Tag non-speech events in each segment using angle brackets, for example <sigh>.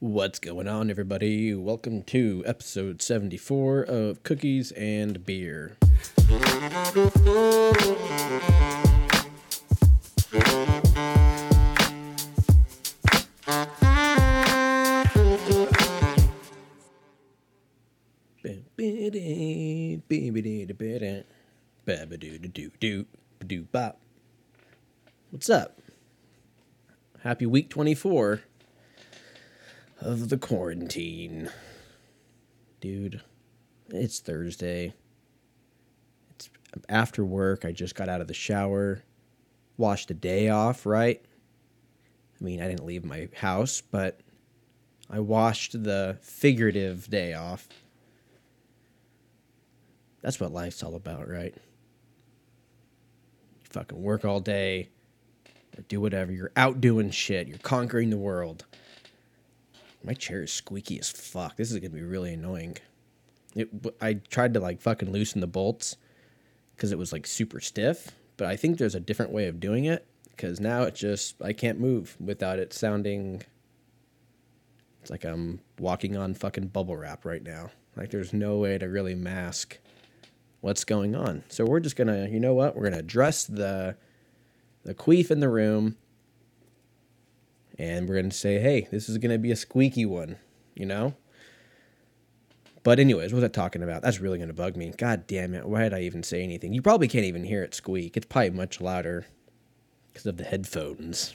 What's going on, everybody? Welcome to episode 74 of Cookies and Beer. What's up? Happy week 24 of the quarantine. Dude, it's Thursday. It's after work. I just got out of the shower, washed a day off, right? I mean, I didn't leave my house, but I washed the figurative day off. That's what life's all about, right? You fucking work all day, or do whatever. You're out doing shit. You're conquering the world. My chair is squeaky as fuck. This is gonna be really annoying. It, I tried to like fucking loosen the bolts because it was like super stiff, but I think there's a different way of doing it because now it just I can't move without it sounding. It's like I'm walking on fucking bubble wrap right now. Like there's no way to really mask what's going on. So we're just gonna, you know what? We're gonna address the the queef in the room and we're going to say, hey, this is going to be a squeaky one, you know? But, anyways, what was I talking about? That's really going to bug me. God damn it. Why did I even say anything? You probably can't even hear it squeak. It's probably much louder because of the headphones.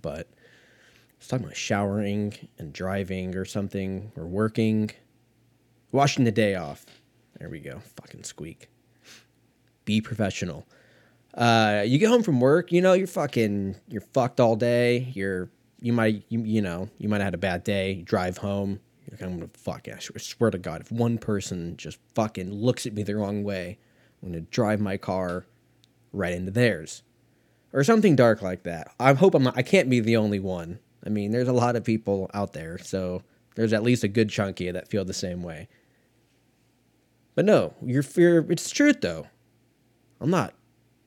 But I was talking about showering and driving or something or working, washing the day off. There we go. Fucking squeak. Be professional. Uh, you get home from work, you know, you're fucking, you're fucked all day. You're, you might, you, you know, you might have had a bad day. You drive home. Like, I'm gonna fuck. I swear to God, if one person just fucking looks at me the wrong way, I'm gonna drive my car right into theirs, or something dark like that. I hope I'm not. I can't be the only one. I mean, there's a lot of people out there, so there's at least a good chunk of you that feel the same way. But no, you're fear. It's truth though. I'm not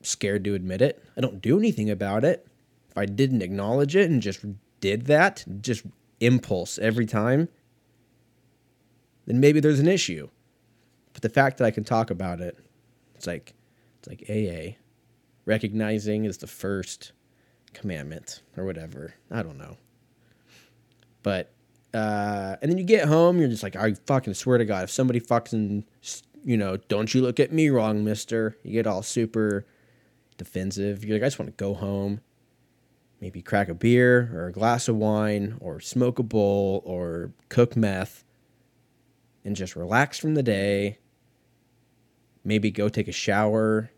scared to admit it. I don't do anything about it. If I didn't acknowledge it and just did that, just impulse every time, then maybe there's an issue. But the fact that I can talk about it, it's like it's like AA. Recognizing is the first commandment or whatever. I don't know. But uh, and then you get home, you're just like, I fucking swear to God, if somebody fucking, you know, don't you look at me wrong, mister. You get all super defensive. You're like, I just want to go home, maybe crack a beer or a glass of wine or smoke a bowl or cook meth and just relax from the day. Maybe go take a shower,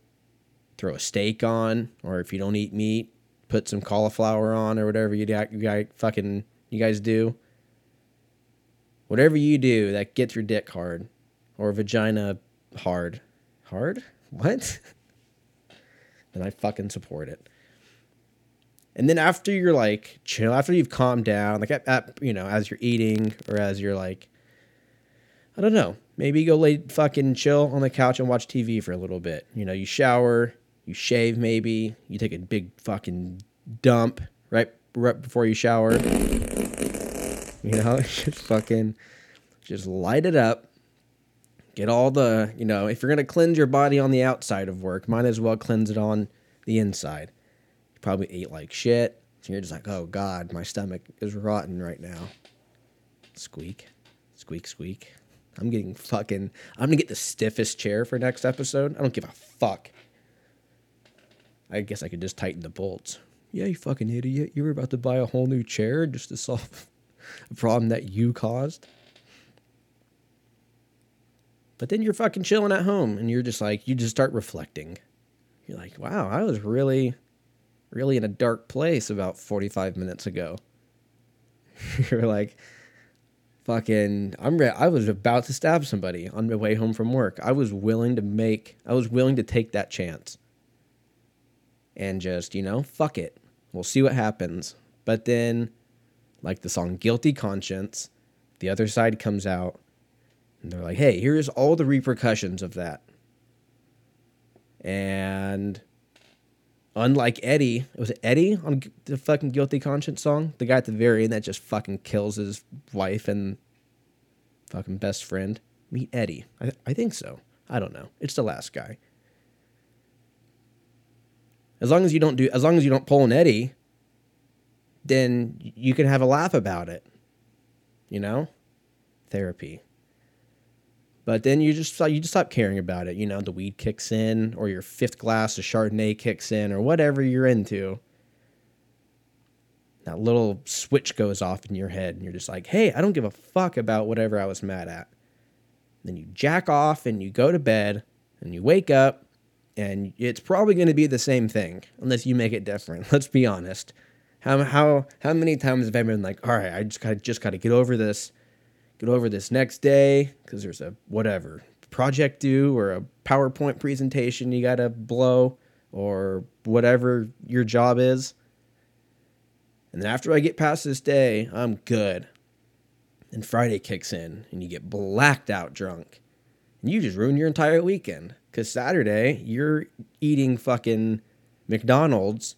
throw a steak on, or if you don't eat meat, put some cauliflower on or whatever you, you guys fucking you guys do. Whatever you do that gets your dick hard or vagina hard. Hard? What? <laughs> and I fucking support it. And then after you're like chill, after you've calmed down, like at, at, you know, as you're eating or as you're like, I don't know, maybe go lay fucking chill on the couch and watch TV for a little bit. You know, you shower, you shave, maybe you take a big fucking dump right right before you shower. You know, <laughs> just fucking just light it up. Get all the, you know, if you're going to cleanse your body on the outside of work, might as well cleanse it on the inside. You probably ate like shit. So you're just like, oh God, my stomach is rotten right now. Squeak, squeak, squeak. I'm getting fucking, I'm going to get the stiffest chair for next episode. I don't give a fuck. I guess I could just tighten the bolts. Yeah, you fucking idiot. You were about to buy a whole new chair just to solve <laughs> a problem that you caused. But then you're fucking chilling at home and you're just like, you just start reflecting. You're like, wow, I was really, really in a dark place about 45 minutes ago. <laughs> you're like, fucking, I'm re- I was about to stab somebody on my way home from work. I was willing to make, I was willing to take that chance. And just, you know, fuck it. We'll see what happens. But then, like the song Guilty Conscience, the other side comes out and they're like, hey, here's all the repercussions of that. And unlike Eddie, was it Eddie on the fucking Guilty Conscience song? The guy at the very end that just fucking kills his wife and fucking best friend. Meet Eddie. I, I think so. I don't know. It's the last guy. As long as you don't do, as long as you don't pull an Eddie, then you can have a laugh about it. You know, therapy. But then you just you just stop caring about it. You know, the weed kicks in, or your fifth glass of Chardonnay kicks in, or whatever you're into. That little switch goes off in your head, and you're just like, "Hey, I don't give a fuck about whatever I was mad at." Then you jack off and you go to bed, and you wake up, and it's probably going to be the same thing unless you make it different. <laughs> Let's be honest. How how how many times have I been like, "All right, I just got just got to get over this." Get over this next day because there's a whatever project due or a PowerPoint presentation you got to blow or whatever your job is. And then after I get past this day, I'm good. And Friday kicks in and you get blacked out drunk. And you just ruin your entire weekend. Because Saturday, you're eating fucking McDonald's.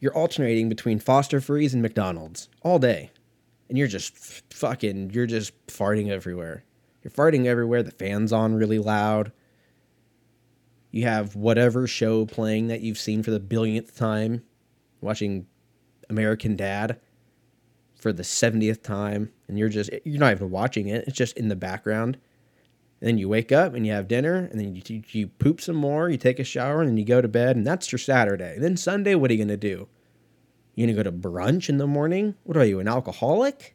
You're alternating between Foster Freeze and McDonald's all day and you're just fucking you're just farting everywhere. You're farting everywhere. The fan's on really loud. You have whatever show playing that you've seen for the billionth time, watching American Dad for the 70th time, and you're just you're not even watching it. It's just in the background. And then you wake up and you have dinner, and then you, you poop some more, you take a shower, and then you go to bed, and that's your Saturday. And then Sunday, what are you gonna do? You gonna go to brunch in the morning? What are you, an alcoholic?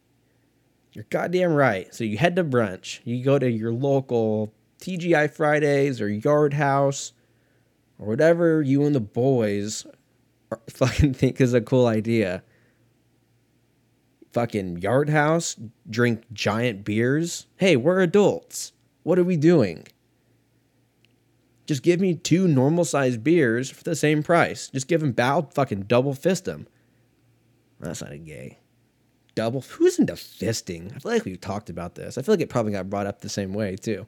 You're goddamn right. So you head to brunch. You go to your local TGI Fridays or Yard House or whatever you and the boys <laughs> fucking think is a cool idea. Fucking Yard House, drink giant beers. Hey, we're adults. What are we doing? Just give me two normal sized beers for the same price. Just give them bow, fucking double fist them. That's not a gay. Double. Who's into fisting? I feel like we've talked about this. I feel like it probably got brought up the same way too.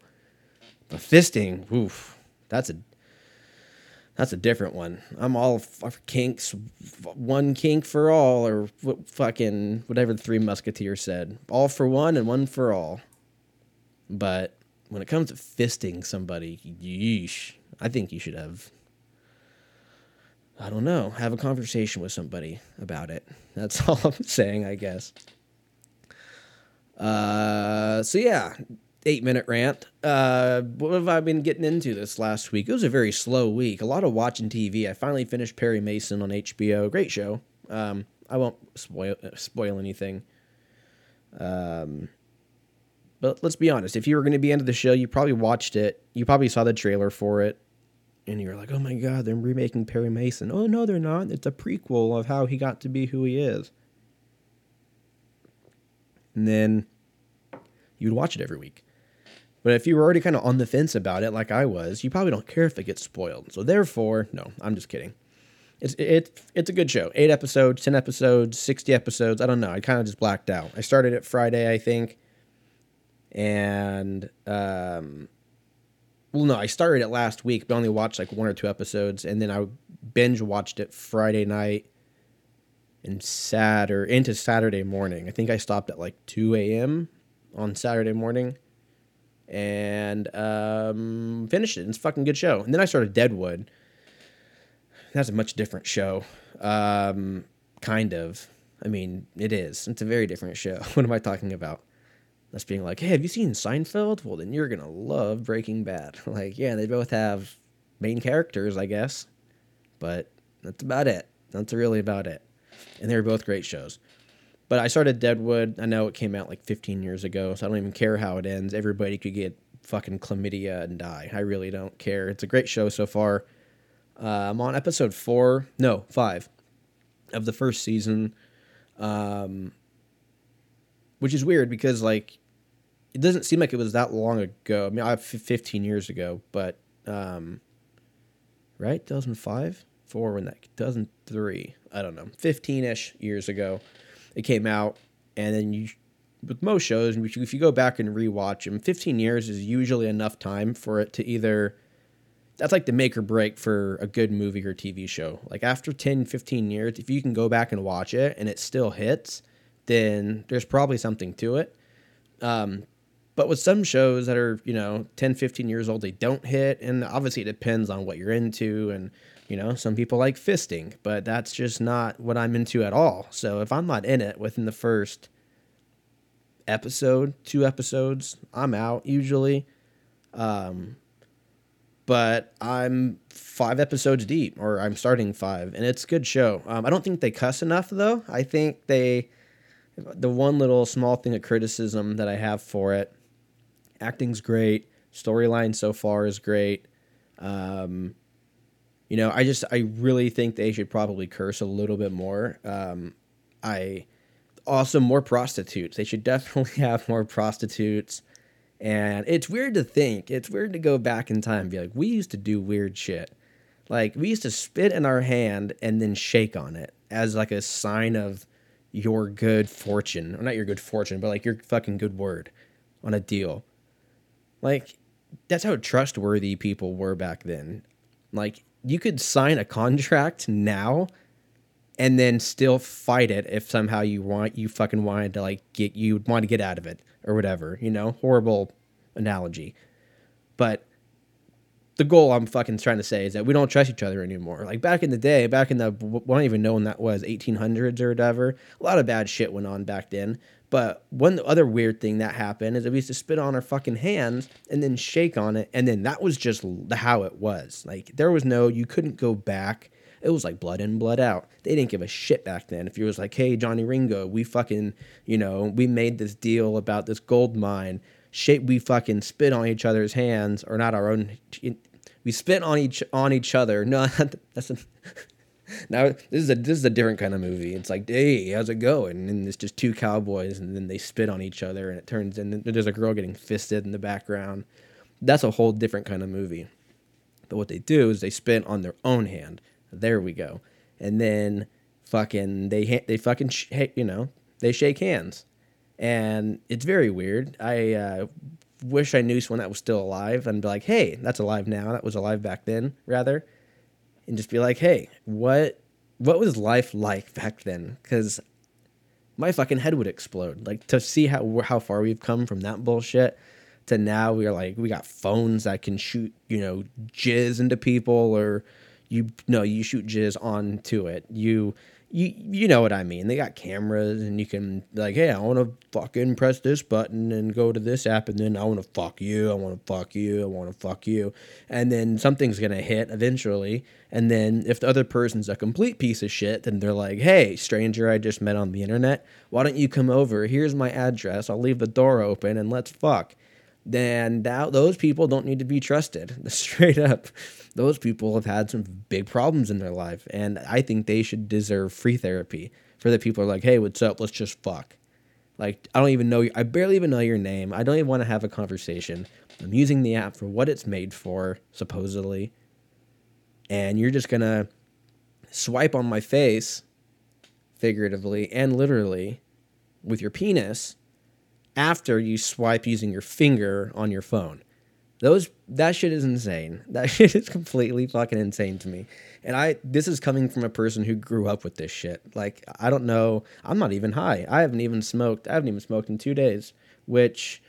But fisting, oof, that's a that's a different one. I'm all for kinks, one kink for all, or fucking whatever the Three Musketeers said. All for one and one for all. But when it comes to fisting somebody, yeesh, I think you should have I don't know, have a conversation with somebody about it. That's <laughs> all I'm saying, I guess. Uh, so yeah, eight minute rant. Uh, what have I been getting into this last week? It was a very slow week. A lot of watching TV. I finally finished Perry Mason on HBO. Great show. Um, I won't spoil spoil anything. Um, but let's be honest. If you were going to be into the show, you probably watched it. You probably saw the trailer for it and you're like, oh my god, they're remaking Perry Mason. Oh no, they're not. It's a prequel of how he got to be who he is. And then you'd watch it every week. But if you were already kind of on the fence about it, like I was, you probably don't care if it gets spoiled. So therefore, no, I'm just kidding. It's it, it's a good show. Eight episodes, ten episodes, sixty episodes. I don't know. I kind of just blacked out. I started it Friday, I think, and um, well, no, I started it last week, but only watched like one or two episodes, and then I binge watched it Friday night and Saturday into Saturday morning. I think I stopped at like two a.m. on Saturday morning, and um, finished it. It's a fucking good show. And then I started Deadwood. That's a much different show, um, kind of. I mean, it is. It's a very different show. <laughs> what am I talking about? That's being like, hey, have you seen Seinfeld? Well, then you're gonna love Breaking Bad. <laughs> like, yeah, they both have main characters, I guess, but that's about it. That's really about it. And they're both great shows. But I started Deadwood. I know it came out like 15 years ago, so I don't even care how it ends. Everybody could get fucking chlamydia and die. I really don't care. It's a great show so far. Uh, I'm on episode four, no, five of the first season, um, which is weird because like it doesn't seem like it was that long ago. I mean, I 15 years ago, but um, right, 2005, four when that 2003, I don't know, 15ish years ago, it came out, and then you with most shows, if you go back and rewatch them, 15 years is usually enough time for it to either that's like the make or break for a good movie or TV show. Like after 10, 15 years, if you can go back and watch it and it still hits, then there's probably something to it. Um, but with some shows that are, you know, 10, 15 years old, they don't hit. And obviously it depends on what you're into. And, you know, some people like fisting, but that's just not what I'm into at all. So if I'm not in it within the first episode, two episodes, I'm out usually. Um, but I'm five episodes deep, or I'm starting five, and it's a good show. Um, I don't think they cuss enough, though. I think they, the one little small thing of criticism that I have for it, acting's great, storyline so far is great. Um, you know, I just I really think they should probably curse a little bit more. Um, I also more prostitutes. They should <laughs> definitely have more prostitutes. And it's weird to think, it's weird to go back in time and be like, we used to do weird shit. Like, we used to spit in our hand and then shake on it as like a sign of your good fortune. Or not your good fortune, but like your fucking good word on a deal. Like, that's how trustworthy people were back then. Like, you could sign a contract now and then still fight it if somehow you want you fucking wanted to like get you want to get out of it or whatever you know? Horrible analogy. But the goal i'm fucking trying to say is that we don't trust each other anymore. Like back in the day back in the i don't even know when that was 1800s or whatever a lot of bad shit went on back then but one other weird thing that happened is that we used to spit on our fucking hands and then shake on it and then that was just how it was like there was no you couldn't go back it was like blood in, blood out. They didn't give a shit back then. If you was like, hey, Johnny Ringo, we fucking, you know, we made this deal about this gold mine. Shit, we fucking spit on each other's hands, or not our own. We spit on each on each other. <laughs> No, <laughs> that's a. now this is a this is a different kind of movie. It's like, hey, how's it going? And it's just two cowboys, and then they spit on each other, and it turns and there's a girl getting fisted in the background. That's a whole different kind of movie. But what they do is they spit on their own hand. There we go. And then fucking they they fucking sh- you know they shake hands, and it's very weird. I uh, wish I knew someone that was still alive and be like, hey, that's alive now. That was alive back then, rather, and just be like, hey, what what was life like back then? Because my fucking head would explode. Like to see how how far we've come from that bullshit to now we're like we got phones that can shoot you know jizz into people or you no, you shoot jizz onto it. You you you know what I mean. They got cameras and you can like, hey, I want to fucking press this button and go to this app and then I want to fuck you. I want to fuck you. I want to fuck you. And then something's to hit eventually. And then if the other person's a complete piece of shit, then they're like, "Hey, stranger I just met on the internet, why don't you come over? Here's my address. I'll leave the door open and let's fuck." Then that, those people don't need to be trusted. <laughs> Straight up those people have had some big problems in their life. And I think they should deserve free therapy for the people are like, hey, what's up? Let's just fuck. Like, I don't even know, you. I barely even know your name. I don't even want to have a conversation. I'm using the app for what it's made for, supposedly. And you're just going to swipe on my face, figuratively and literally, with your penis after you swipe using your finger on your phone. Those that shit is insane. <laughs> That shit is completely fucking insane to me. And I this is coming from a person who grew up with this shit. Like I don't know, I'm not even high. I haven't even smoked. I haven't even smoked in 2 days, which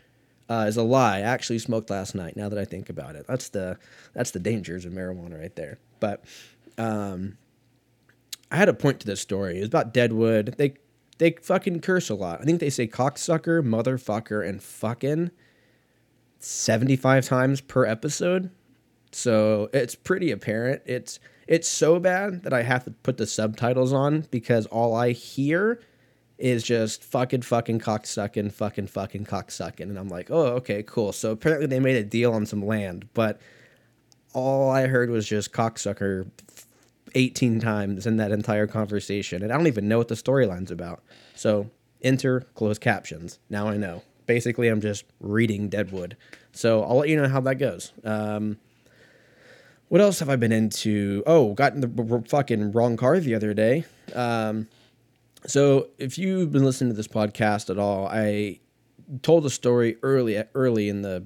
uh, is a lie. I actually smoked last night. Now that I think about it, that's the that's the dangers of marijuana right there. But um, I had a point to this story. It was about Deadwood. They they fucking curse a lot. I think they say cocksucker, motherfucker, and fucking 75 times per episode. So it's pretty apparent. It's it's so bad that I have to put the subtitles on because all I hear is just fucking fucking cocksucking, fucking fucking cocksucking. And I'm like, oh, okay, cool. So apparently they made a deal on some land, but all I heard was just cocksucker 18 times in that entire conversation. And I don't even know what the storyline's about. So enter closed captions. Now I know basically I'm just reading Deadwood. So I'll let you know how that goes. Um, what else have I been into? Oh, got in the fucking wrong car the other day. Um, so if you've been listening to this podcast at all, I told a story early early in the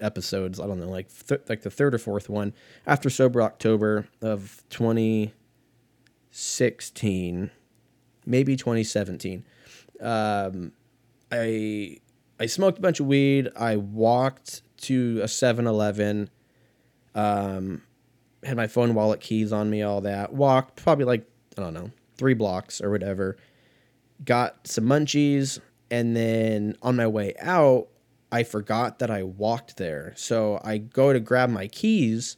episodes. I don't know, like th- like the third or fourth one after sober October of 2016, maybe 2017. Um, I I smoked a bunch of weed. I walked to a 7-Eleven. Um, had my phone, wallet, keys on me, all that. Walked probably like I don't know three blocks or whatever. Got some munchies, and then on my way out, I forgot that I walked there. So I go to grab my keys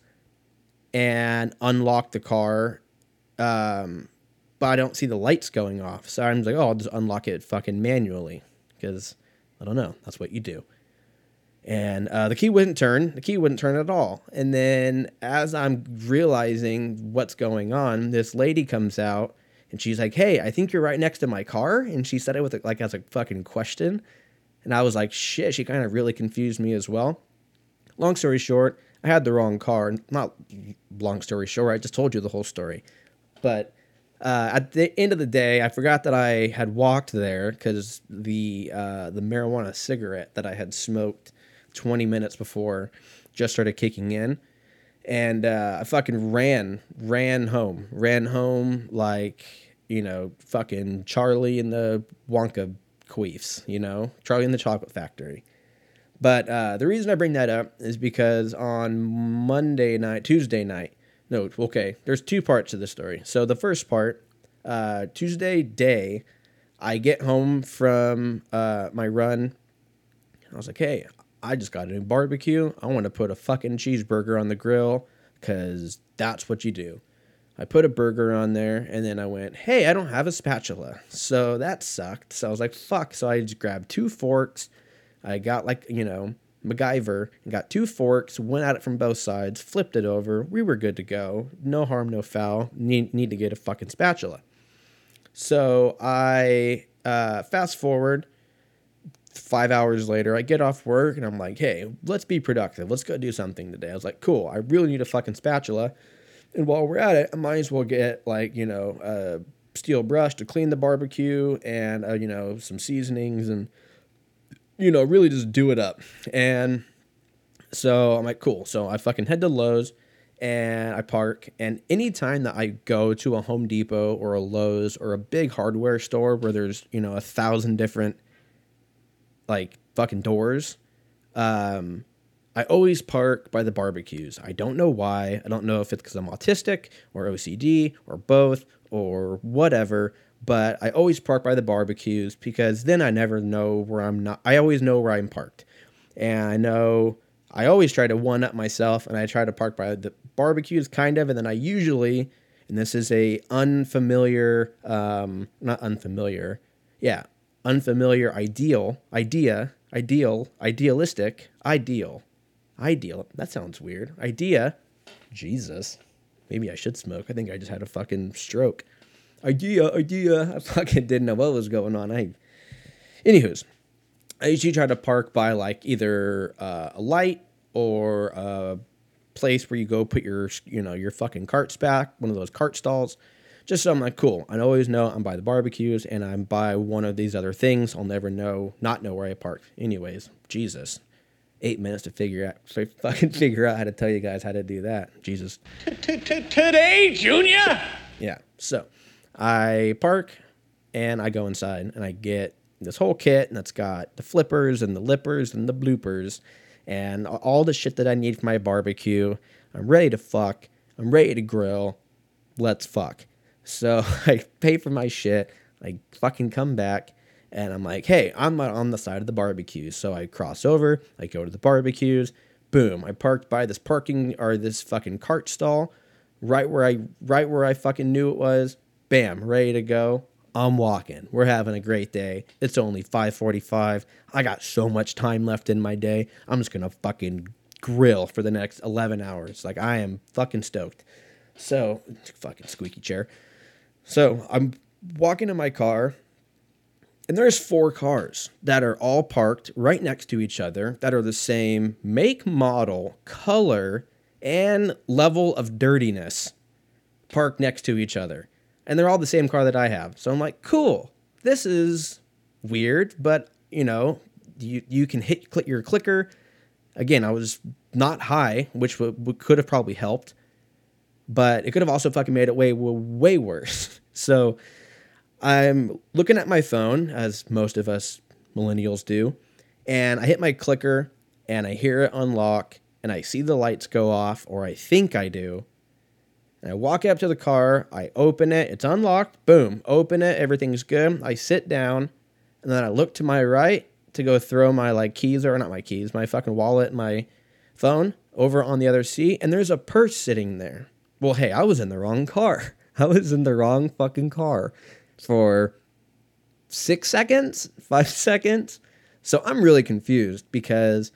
and unlock the car. Um, but I don't see the lights going off. So I'm like, oh, I'll just unlock it fucking manually because I don't know. That's what you do. And uh, the key wouldn't turn. The key wouldn't turn at all. And then as I'm realizing what's going on, this lady comes out and she's like, "Hey, I think you're right next to my car." And she said it with like as a fucking question. And I was like, "Shit." She kind of really confused me as well. Long story short, I had the wrong car. Not long story short. I just told you the whole story. But uh, at the end of the day, I forgot that I had walked there because the uh, the marijuana cigarette that I had smoked 20 minutes before just started kicking in, and uh, I fucking ran, ran home, ran home like you know, fucking Charlie in the Wonka queefs, you know, Charlie in the Chocolate Factory. But uh, the reason I bring that up is because on Monday night, Tuesday night, no, okay, there's two parts to the story. So the first part, uh, Tuesday day, I get home from uh, my run. I was like, hey, I just got a new barbecue. I want to put a fucking cheeseburger on the grill because that's what you do. I put a burger on there and then I went, hey, I don't have a spatula. So that sucked. So I was like, fuck. So I just grabbed two forks. I got like, you know, MacGyver and got two forks, went at it from both sides, flipped it over. We were good to go. No harm, no foul. Need, need to get a fucking spatula. So I uh, fast forward five hours later, I get off work and I'm like, hey, let's be productive. Let's go do something today. I was like, cool. I really need a fucking spatula. And while we're at it, I might as well get like, you know, a steel brush to clean the barbecue and, uh, you know, some seasonings and you know, really just do it up. And so I'm like, cool. So I fucking head to Lowe's and I park. And anytime that I go to a Home Depot or a Lowe's or a big hardware store where there's, you know, a thousand different like fucking doors, um, I always park by the barbecues. I don't know why. I don't know if it's because I'm autistic or OCD or both or whatever but I always park by the barbecues because then I never know where I'm not. I always know where I'm parked, and I know I always try to one up myself, and I try to park by the barbecues kind of, and then I usually, and this is a unfamiliar, um, not unfamiliar, yeah, unfamiliar ideal idea, ideal, idealistic, ideal, ideal. That sounds weird. Idea, Jesus. Maybe I should smoke. I think I just had a fucking stroke idea, idea. <laughs> I fucking didn't know what was going on. I, anywho's, I usually try to park by like either uh, a light or a place where you go put your, you know, your fucking carts back, one of those cart stalls. Just so I'm like, cool. I always know I'm by the barbecues and I'm by one of these other things. I'll never know, not know where I parked. Anyways, Jesus, eight minutes to figure out, to <laughs> fucking figure out how to tell you guys how to do that. Jesus. Today, Junior. Yeah. So I park and I go inside and I get this whole kit and it's got the flippers and the lippers and the bloopers and all the shit that I need for my barbecue. I'm ready to fuck. I'm ready to grill. Let's fuck. So <laughs> I pay for my shit. I fucking come back and I'm like, hey, I'm on the side of the barbecue. So I cross over. I go to the barbecues. Boom. I parked by this parking or this fucking cart stall right where I right where I fucking knew it was bam, ready to go. I'm walking. We're having a great day. It's only 5:45. I got so much time left in my day. I'm just to fucking grill for the next 11 hours. Like I am fucking stoked. So, fucking squeaky chair. So, I'm walking to my car and there's four cars that are all parked right next to each other that are the same make, model, color, and level of dirtiness parked next to each other and they're all the same car that I have. So I'm like, cool. This is weird, but you know, you you can hit click your clicker Again, I was not high, which w- w- could have probably helped, but it could have also fucking made it way, way worse. <laughs> So I'm looking at my phone, as most of us millennials do, and I hit my clicker and I hear it unlock and I see the lights go off, or I think I do. And I walk up to the car, I open it, it's unlocked, boom, open it, everything's good. I sit down, and then I look to my right to go throw my like keys or not my keys, my fucking wallet, my phone over on the other seat, and there's a purse sitting there. Well, hey, I was in the wrong car. <laughs> I was in the wrong fucking car for six seconds, five <laughs> seconds. So I'm really confused because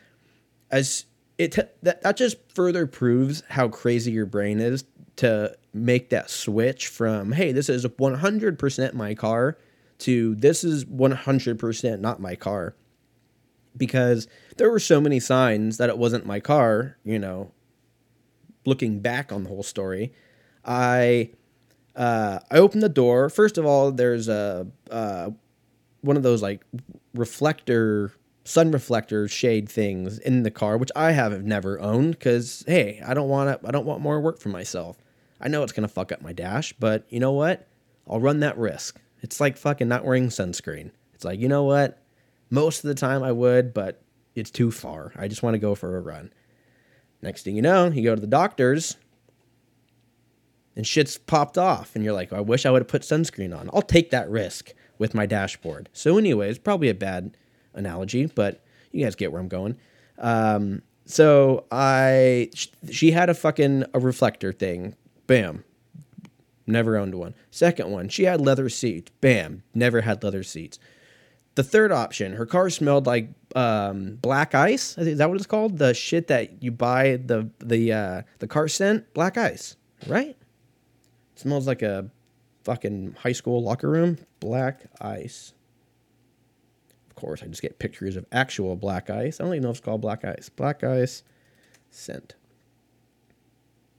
as it that, that just further proves how crazy your brain is to make that switch from hey this is 100% my car to this is 100% not my car because there were so many signs that it wasn't my car you know looking back on the whole story i uh, i open the door first of all there's a uh, one of those like reflector sun reflector shade things in the car, which I have never owned because hey, I don't want to. I don't want more work for myself. I know it's gonna fuck up my dash, but you know what? I'll run that risk. It's like fucking not wearing sunscreen. It's like you know what? Most of the time I would, but it's too far. I just want to go for a run. Next thing you know, you go to the doctor's and shit's popped off, and you're like, I wish I would have put sunscreen on. I'll take that risk with my dashboard. So, anyways, probably a bad analogy, but you guys get where I'm going. Um, so I, she had a fucking a reflector thing. Bam. Never owned one. Second one, she had leather seats. Bam. Never had leather seats. The third option, her car smelled like um, black ice. Is that what it's called? The shit that you buy the the uh, the car scent, black ice, right? Smells like a fucking high school locker room. Black ice Of course, I just get pictures of actual black ice. I don't even know if it's called black ice. Black ice scent.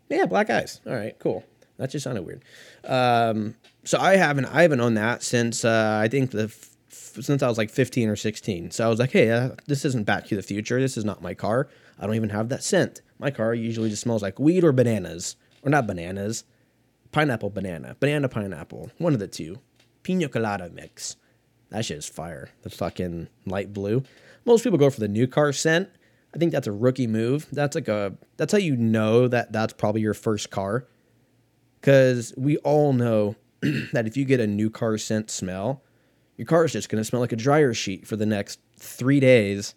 Yeah, black ice. All right, cool. That just sounded weird. Um, so I haven't I haven't owned that since uh, I think the f- since I was like 15 or 16. So I was like, hey, uh, this isn't Back to the Future. This is not my car. I don't even have that scent. My car usually just smells like weed or bananas, or not bananas, pineapple banana, banana pineapple, one of the two, pina colada mix. That shit is fire. The fucking light blue. Most people go for the new car scent. I think that's a rookie move. That's like a that's how you know that that's probably your first car. Cuz we all know <clears throat> that if you get a new car scent smell, your car is just going to smell like a dryer sheet for the next 3 days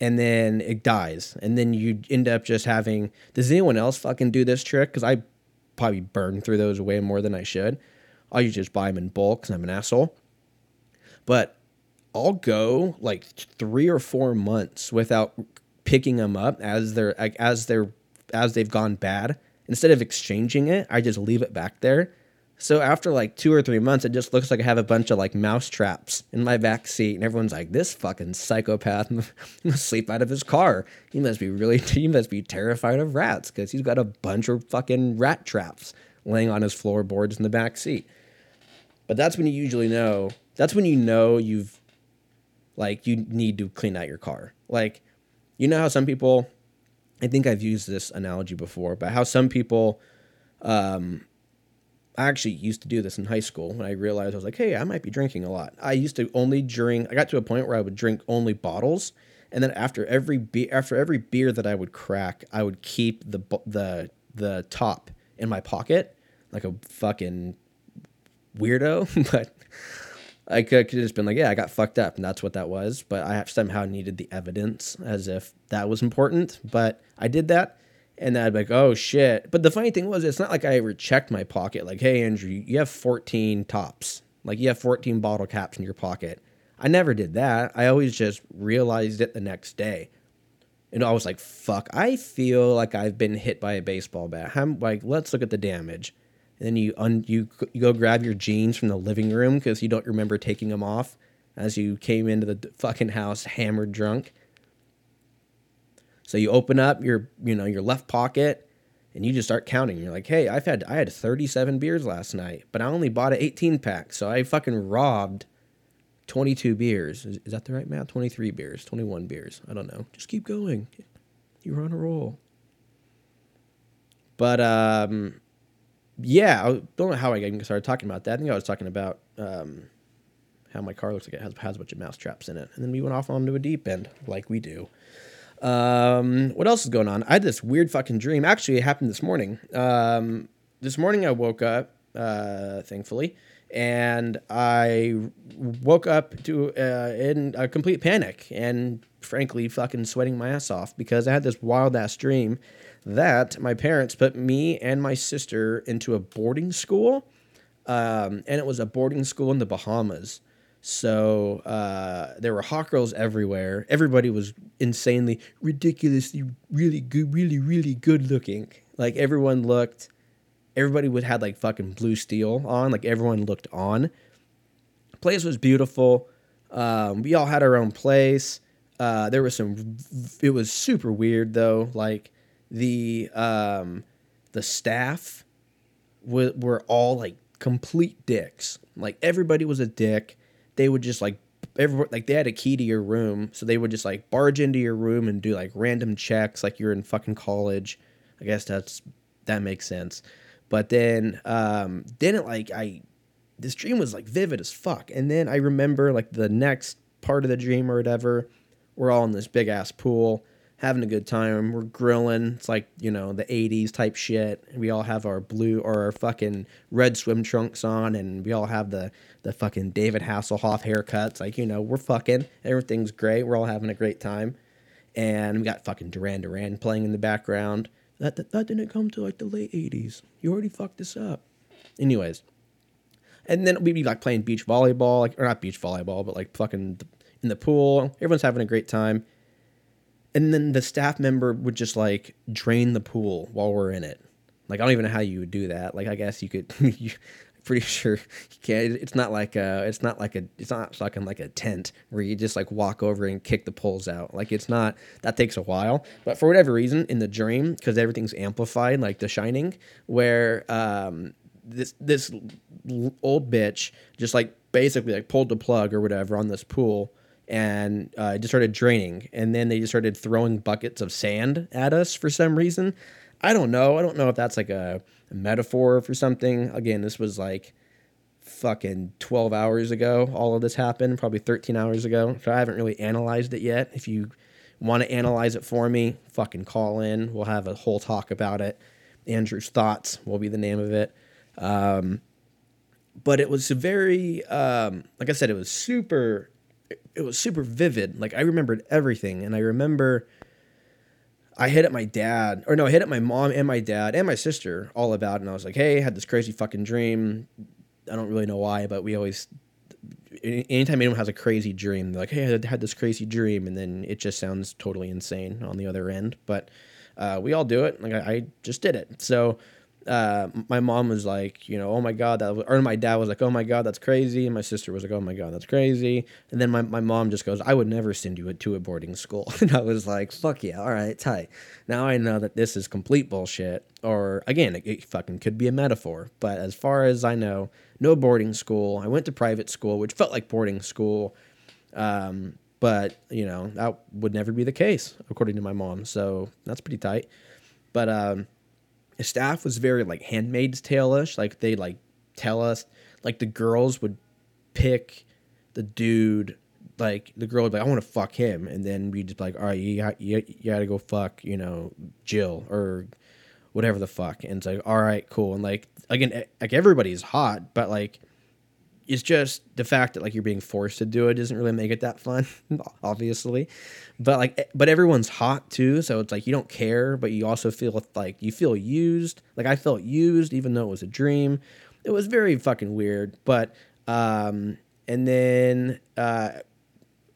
and then it dies. And then you end up just having does anyone else fucking do this trick cuz I probably burn through those way more than I should. I usually just buy them in bulk cuz I'm an asshole but I'll go like three or four months without picking them up as they're as they're as they've gone bad. Instead of exchanging it, I just leave it back there. So after like two or three months, it just looks like I have a bunch of like mouse traps in my back seat, and everyone's like, "This fucking psychopath <laughs> must sleep out of his car. He must be really, <laughs> he must be terrified of rats because he's got a bunch of fucking rat traps laying on his floorboards in the back seat." But that's when you usually know that's when you know you've like you need to clean out your car. Like you know how some people I think I've used this analogy before, but how some people um I actually used to do this in high school when I realized I was like, hey, I might be drinking a lot. I used to only drink I got to a point where I would drink only bottles and then after every after every beer that I would crack, I would keep the the the top in my pocket like a fucking weirdo, <laughs> but I could, have just been like, yeah, I got fucked up, and that's what that was. But I somehow needed the evidence as if that was important. But I did that, and I'd be like, oh shit. But the funny thing was, it's not like I ever checked my pocket. Like, hey, Andrew, you have 14 tops. Like, you have 14 bottle caps in your pocket. I never did that. I always just realized it the next day. And I was like, fuck, I feel like I've been hit by a baseball bat. I'm like, let's look at the damage and then you un you, you go grab your jeans from the living room because you don't remember taking them off as you came into the fucking house hammered drunk. So you open up your you know your left pocket and you just start counting. You're like, hey, I've had I had 37 beers last night, but I only bought an 18 pack, so I fucking robbed 22 beers. Is, is that the right math? 23 beers, 21 beers. I don't know. Just keep going. You're on a roll. But um, yeah, I don't know how I even started talking about that. I think I was talking about um, how my car looks like it has, has a bunch of mouse traps in it. And then we went off onto a deep end, like we do. Um, what else is going on? I had this weird fucking dream. Actually, it happened this morning. Um, this morning I woke up, uh, thankfully, and I woke up to uh, in a complete panic and frankly fucking sweating my ass off because I had this wild ass dream that my parents put me and my sister into a boarding school, um, and it was a boarding school in the Bahamas. So uh, there were hot girls everywhere. Everybody was insanely, ridiculously, really good, really, really good looking. Like everyone looked, everybody would had like fucking blue steel on. Like everyone looked on. Place was beautiful. Um, we all had our own place. Uh, there was some. It was super weird though. Like the um, the staff were, were all like complete dicks. Like everybody was a dick they would just like every like they had a key to your room, so they would just like barge into your room and do like random checks, like you're in fucking college. I guess that's that makes sense. But then um then it like I this dream was like vivid as fuck. And then I remember like the next part of the dream or whatever, we're all in this big ass pool having a good time. We're grilling. It's like, you know, the 80s type shit. We all have our blue or our fucking red swim trunks on and we all have the the fucking David Hasselhoff haircuts. Like, you know, we're fucking. Everything's great. We're all having a great time. And we got fucking Duran Duran playing in the background. That, that, that didn't come to like the late 80s. You already fucked this up. Anyways. And then we'd be like playing beach volleyball, like or not beach volleyball, but like fucking in the pool. Everyone's having a great time and then the staff member would just like drain the pool while we're in it. Like I don't even know how you would do that. Like I guess you could. <laughs> you, pretty sure you can't. It's not like a. It's not like a. It's not fucking like a tent where you just like walk over and kick the poles out. Like it's not. That takes a while. But for whatever reason, in the dream, because everything's amplified, like The Shining, where um this this old bitch just like basically like pulled the plug or whatever on this pool and uh, it just started draining. And then they just started throwing buckets of sand at us for some reason. I don't know. I don't know if that's like a, metaphor for something. Again, this was like fucking 12 hours ago. All of this happened, probably 13 hours ago. So I haven't really analyzed it yet. If you want to analyze it for me, fucking call in. We'll have a whole talk about it. Andrew's Thoughts will be the name of it. Um, but it was very, um, like I said, it was super it was super vivid. Like I remembered everything, and I remember I hit at my dad, or no, I hit at my mom and my dad and my sister all about, it, and I was like, "Hey, I had this crazy fucking dream. I don't really know why, but we always." Anytime anyone has a crazy dream, they're like, "Hey, I had this crazy dream," and then it just sounds totally insane on the other end. But uh, we all do it. Like I, I just did it. So uh, my mom was like, you know, oh my god, that was, or my dad was like, oh my god, that's crazy, and my sister was like, oh my god, that's crazy, and then my, my mom just goes, I would never send you to a boarding school, <laughs> and I was like, fuck yeah, all right, tight. Now I know that this is complete bullshit, or again, it, it fucking could be a metaphor, but as far as I know, no boarding school. I went to private school, which felt like boarding school, um, but you know that would never be the case according to my mom, so that's pretty tight. But um, staff was very like Handmaid's Tale-ish. Like they like tell us like the girls would pick the dude. Like the girl would be like, I want to fuck him, and then we just be like, all right, you you, you got to go fuck, you know, Jill or whatever the fuck. And it's like, all right, cool. And like again, like everybody's hot, but like it's just the fact that like you're being forced to do it doesn't really make it that fun <laughs> obviously. But like but everyone's hot too so it's like you don't care but you also feel like you feel used. Like i felt used even though it was a dream. It was very fucking weird but um and then uh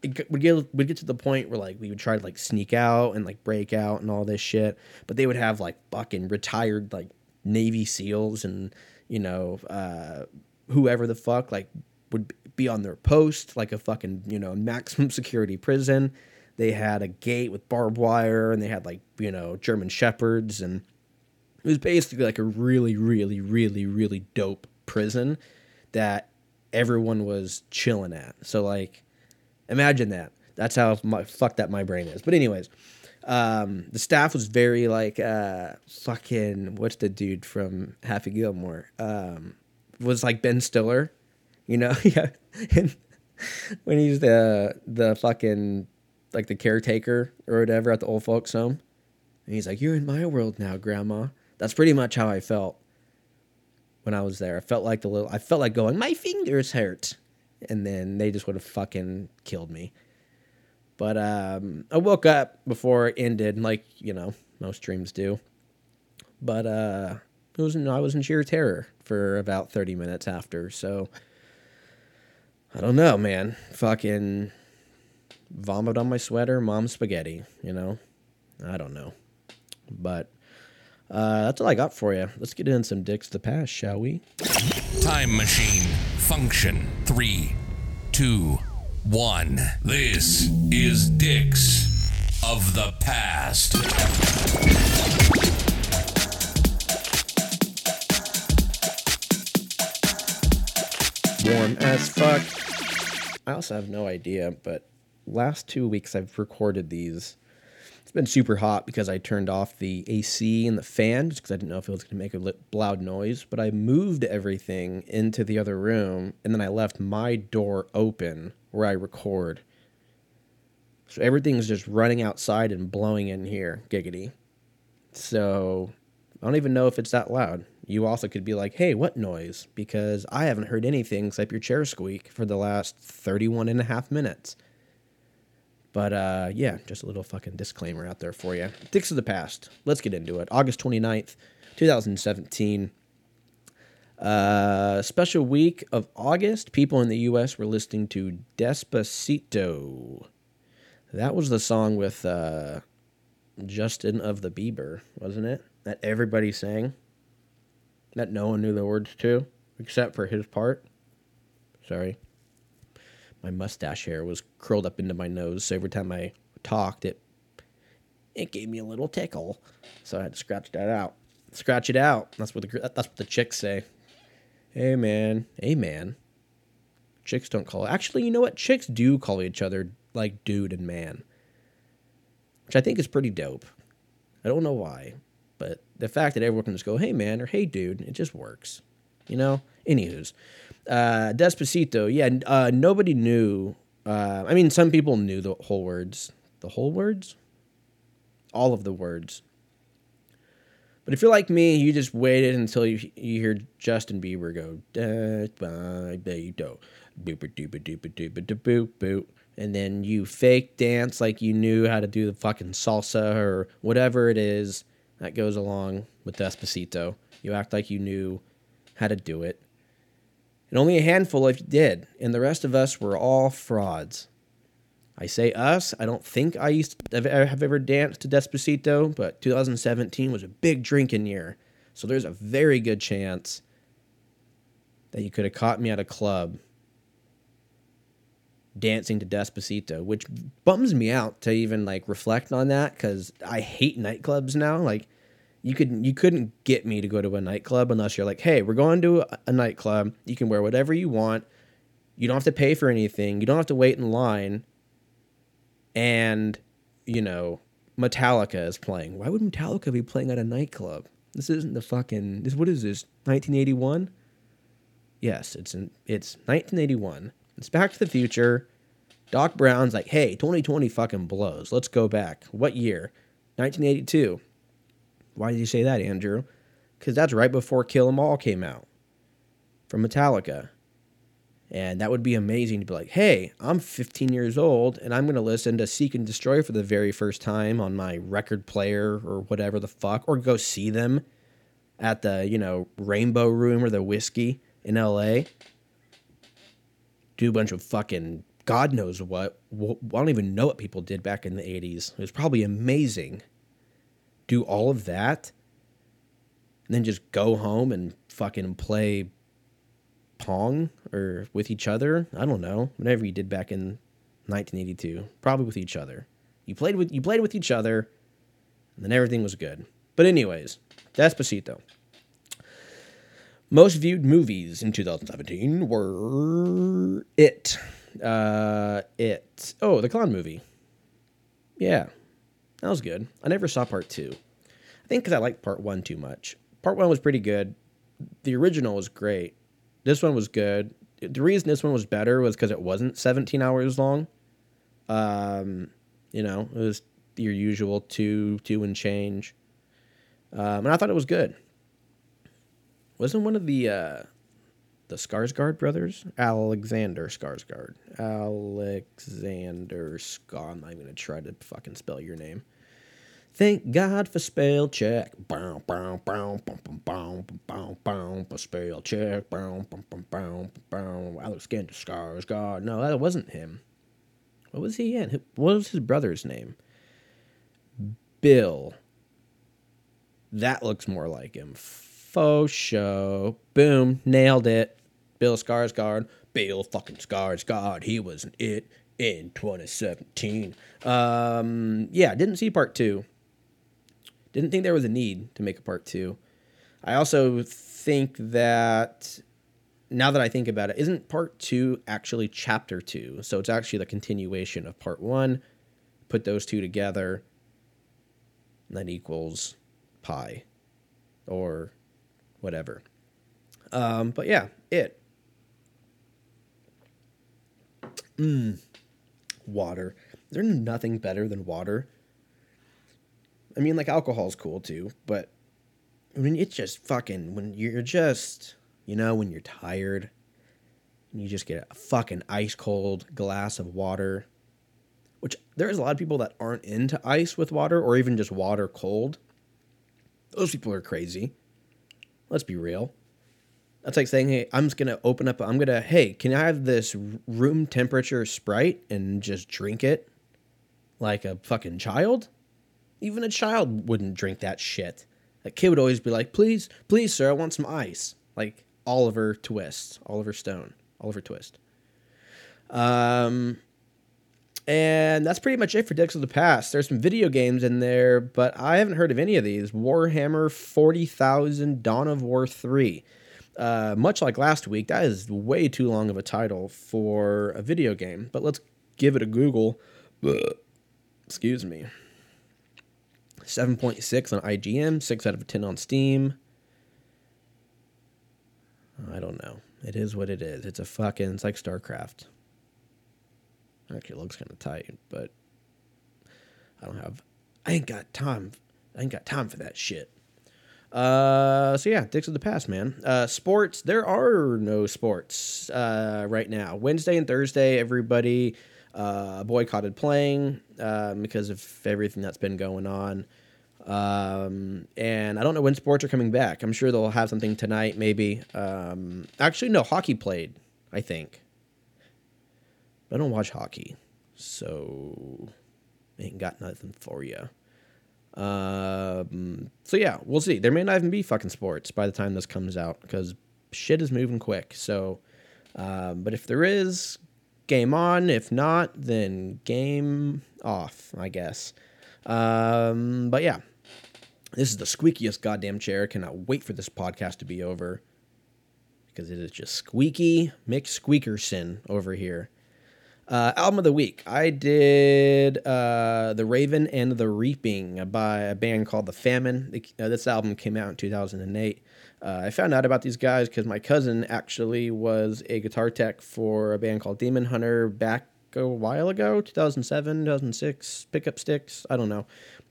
would get would get to the point where like we would try to like sneak out and like break out and all this shit but they would have like fucking retired like navy seals and you know uh whoever the fuck like would be on their post like a fucking you know maximum <laughs> security prison they had a gate with barbed wire and they had like you know german shepherds and it was basically like a really really really really dope prison that everyone was chilling at. So like, imagine that. That's how my, fucked up my brain is. But anyways, um, the staff was very like uh, fucking what's the dude from Happy Gilmore? Um, was like Ben Stiller, you know? <laughs> yeah. And when he's the the fucking like the caretaker or whatever at the old folks home. And he's like, You're in my world now, grandma. That's pretty much how I felt when I was there. I felt like the little I felt like going, My fingers hurt. And then they just would have fucking killed me. But um, I woke up before it ended, like, you know, most dreams do. But uh, it was I was in sheer terror for about 30 minutes after. So I don't know, man. Fucking vomit on my sweater, mom spaghetti, you know? I don't know. But uh, that's all I got for you. Let's get in some dicks to past, shall we? Time machine function three, two, one. This is Dicks of the Past. Warm as fuck. I also have no idea, but last two weeks I've recorded these. It's been super hot because I turned off the AC and the fan just because I didn't know if it was going to make a loud noise. But I moved everything into the other room and then I left my door open where I record. So everything's just running outside and blowing in here. Giggity. So I don't even know if it's that loud. You also could be like, hey, what noise? Because I haven't heard anything except your chair squeak for the last 31 and a half minutes. But uh, yeah, just a little fucking disclaimer out there for you. Dicks of the past. Let's get into it. August 29th, 2017. Uh, special week of August. People in the U.S. were listening to Despacito. That was the song with uh, Justin of the Bieber, wasn't it? That everybody sang. That no one knew the words to, except for his part. Sorry my mustache hair was curled up into my nose. So every time I talked, it it gave me a little tickle. So I had to scratch that out. Scratch it out. That's what the that's what the chicks say. Hey man, hey man. Chicks don't call. Actually, you know what? Chicks do call each other like dude and man, which I think is pretty dope. I don't know why, but the fact that everyone can just go, "Hey man" or "Hey dude," it just works. You know. Anywho's, uh, Despacito. Yeah, uh, nobody knew. Uh, I mean, some people knew the whole words. The whole words? All of the words. But if you're like me, you just waited until you, you hear Justin Bieber go, Despacito, boop doop doop doop boop boop. And then you fake dance like you knew how to do the fucking salsa or whatever it is that goes along with Despacito. You act like you knew how to do it and only a handful of you did, and the rest of us were all frauds. I say us, I don't think I used to have ever danced to Despacito, but 2017 was a big drinking year, so there's a very good chance that you could have caught me at a club dancing to Despacito, which bums me out to even like reflect on that because I hate nightclubs now. Like, you could you couldn't get me to go to a nightclub unless you're like, hey, we're going to a, nightclub. You can wear whatever you want. You don't have to pay for anything. You don't have to wait in line. And you know, Metallica is playing. Why would Metallica be playing at a nightclub? This isn't the fucking. This what is this? 1981. Yes, it's in, it's 1981. It's Back to the Future. Doc Brown's like, hey, 2020 fucking blows. Let's go back. What year? 1982. Why did you say that, Andrew? Because that's right before Kill 'Em All came out from Metallica. And that would be amazing to be like, hey, I'm 15 years old and I'm going to listen to Seek and Destroy for the very first time on my record player or whatever the fuck, or go see them at the, you know, Rainbow Room or the Whiskey in LA. Do a bunch of fucking God knows what. I don't even know what people did back in the 80s. It was probably amazing do all of that and then just go home and fucking play pong or with each other. I don't know. Whatever you did back in 1982, probably with each other. You played with you played with each other, and then everything was good. But anyways, Despacito. Most viewed movies in 2017 were It. Uh, it. Oh, the clown movie. Yeah, that was good. I never saw part two. I think because I liked part one too much. Part one was pretty good. The original was great. This one was good. The reason this one was better was because it wasn't 17 hours long. Um, you know, it was your usual two, two and change. Um, and I thought it was good. Wasn't one of the uh, the Skarsgård brothers, Alexander Skarsgård, Alexander Skar. I'm not even gonna try to fucking spell your name. Thank God for spell check. Bow, bow, bow, bow, bow, bow, bow, bow, spell check. Bow, bow, bow. Alexander Skarsgård. No, that wasn't him. What was he in? What was his brother's name? Bill. That looks more like him. Faux show. Boom. Nailed it. Bill Skarsgård. Bill fucking Skarsgård. He was an it in 2017. Um, yeah, didn't see part two. Didn't think there was a need to make a part two. I also think that now that I think about it, isn't part two actually chapter two? So it's actually the continuation of part one. Put those two together, and that equals pi or whatever. Um, but yeah, it. Mmm. Water. There's nothing better than water. I mean, like alcohol's cool too, but I mean, it's just fucking when you're just, you know, when you're tired, and you just get a fucking ice cold glass of water. Which there's a lot of people that aren't into ice with water or even just water cold. Those people are crazy. Let's be real. That's like saying, hey, I'm just gonna open up. I'm gonna, hey, can I have this room temperature Sprite and just drink it like a fucking child? Even a child wouldn't drink that shit. A kid would always be like, please, please, sir, I want some ice. Like Oliver Twist, Oliver Stone, Oliver Twist. Um, and that's pretty much it for Dicks of the Past. There's some video games in there, but I haven't heard of any of these. Warhammer 40,000 Dawn of War 3. Uh, much like last week, that is way too long of a title for a video game, but let's give it a Google. <sniffs> Excuse me. 7.6 on IGN, 6 out of 10 on Steam. I don't know. It is what it is. It's a fucking, it's like StarCraft. Actually, looks kind of tight, but I don't have, I ain't got time. I ain't got time for that shit. Uh, so yeah, dicks of the past, man. Uh, sports. There are no sports uh, right now. Wednesday and Thursday, everybody uh, boycotted playing um, because of everything that's been going on. Um, and I don't know when sports are coming back. I'm sure they'll have something tonight, maybe. Um, actually, no, hockey played. I think. But I don't watch hockey, so ain't got nothing for you. Um, so yeah, we'll see. There may not even be fucking sports by the time this comes out because shit is moving quick. So, um, but if there is, game on. If not, then game off, I guess. Um, but yeah, this is the squeakiest goddamn chair. Cannot wait for this podcast to be over because it is just squeaky Mick Squeakerson over here. Uh, album of the week. I did uh, The Raven and the Reaping by a band called The Famine. Uh, this album came out in 2008. Uh, I found out about these guys because my cousin actually was a guitar tech for a band called Demon Hunter back a while ago 2007, 2006, Pickup Sticks. I don't know.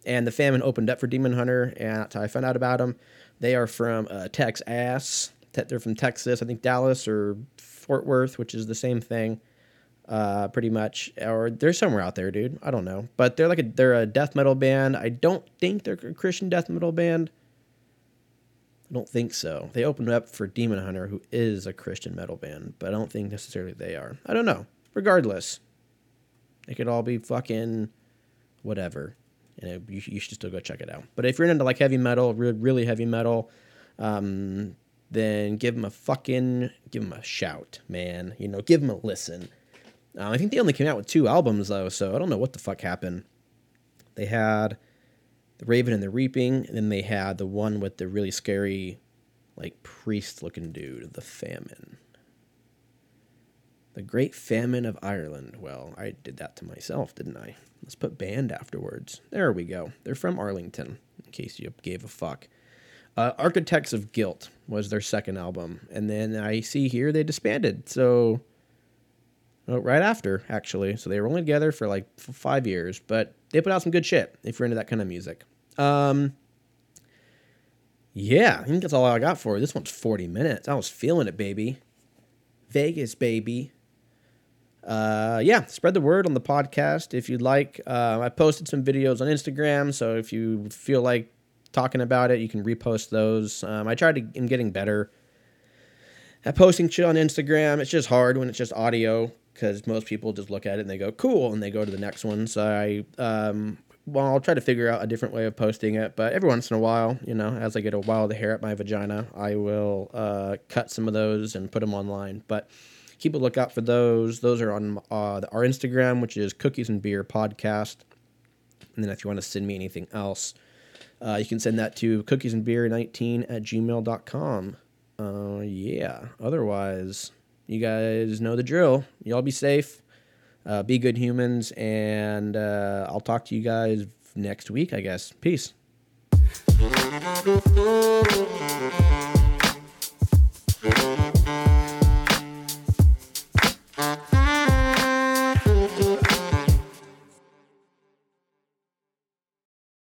And The Famine opened up for Demon Hunter, and I found out about them. They are from uh, Texas. They're from Texas, I think Dallas or Fort Worth, which is the same thing uh, pretty much, or they're somewhere out there, dude. I don't know, but they're like a they're a death metal band. I don't think they're a Christian death metal band. I don't think so. They opened up for Demon Hunter, who is a Christian metal band, but I don't think necessarily they are. I don't know. Regardless, it could all be fucking whatever, and it, you, you should still go check it out. But if you're into like heavy metal, re- really heavy metal, um, then give them a fucking give them a shout, man. You know, give them a listen uh, I think they only came out with two albums though, so I don't know what the fuck happened. They had the Raven and the Reaping, and then they had the one with the really scary like priest looking dude, the famine. The Great Famine of Ireland. Well, I did that to myself, didn't I? Let's put band afterwards. There we go. They're from Arlington, in case you gave a fuck. Uh, Architects of Guilt was their second album, and then I see here they disbanded. So, right after actually, so they were only together for like five years, but they put out some good shit if you're into that kind of music. Um, yeah, I think that's all I got for you. This one's 40 minutes. I was feeling it, baby. Vegas, baby. Uh, yeah, spread the word on the podcast if you'd like. Uh, I posted some videos on Instagram, so if you feel like talking about it, you can repost those. Um, I tried to, am getting better at posting shit on Instagram. It's just hard when it's just audio because most people just look at it and they go, cool, and they go to the next one. So I, um, well, I'll try to figure out a different way of posting it, but every once in a while, you know, as I get a wild hair at my vagina, I will uh, cut some of those and put them online. But keep a lookout for those. Those are on uh, our Instagram, which is Cookies and Beer Podcast. And then if you want to send me anything else, uh, you can send that to cookiesandbeer19 at gmail.com. Uh, yeah. Otherwise, you guys know the drill. Y'all be safe. Uh, be good humans. And uh, I'll talk to you guys next week, I guess. Peace.